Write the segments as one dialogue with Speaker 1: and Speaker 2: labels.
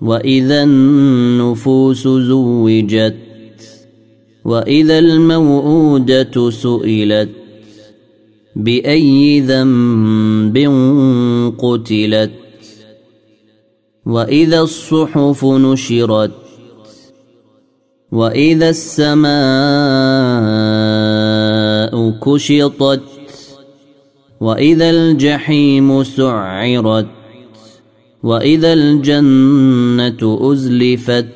Speaker 1: وإذا النفوس زوجت وإذا الموءودة سئلت بأي ذنب قتلت وإذا الصحف نشرت وإذا السماء كشطت وإذا الجحيم سعرت واذا الجنه ازلفت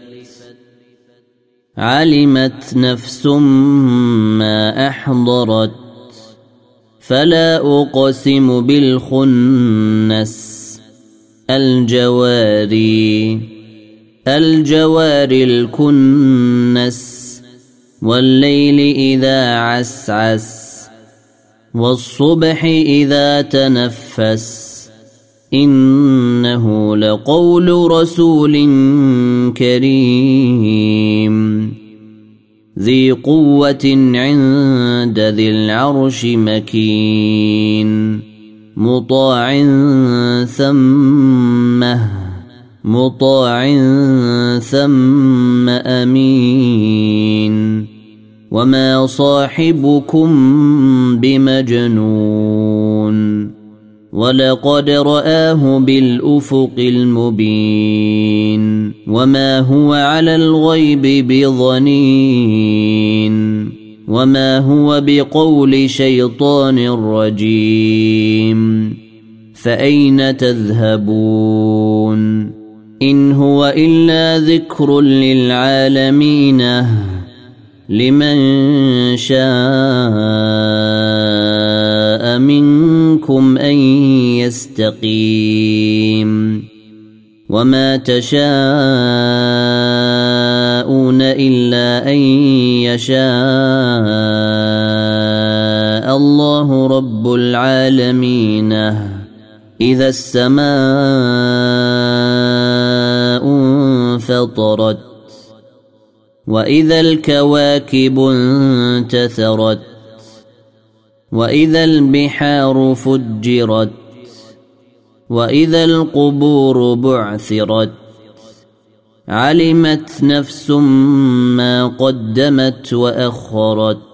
Speaker 1: علمت نفس ما احضرت فلا اقسم بالخنس الجواري الجوار الكنس والليل اذا عسعس والصبح اذا تنفس إنه لقول رسول كريم. ذي قوة عند ذي العرش مكين. مطاع ثمه مطاع ثم أمين. وما صاحبكم بمجنون. ولقد رآه بالأفق المبين وما هو على الغيب بظنين وما هو بقول شيطان رجيم فأين تذهبون إن هو إلا ذكر للعالمين لمن شاء يستقيم وما تشاءون إلا أن يشاء الله رب العالمين. إذا السماء انفطرت وإذا الكواكب انتثرت وإذا البحار فجرت واذا القبور بعثرت علمت نفس ما قدمت واخرت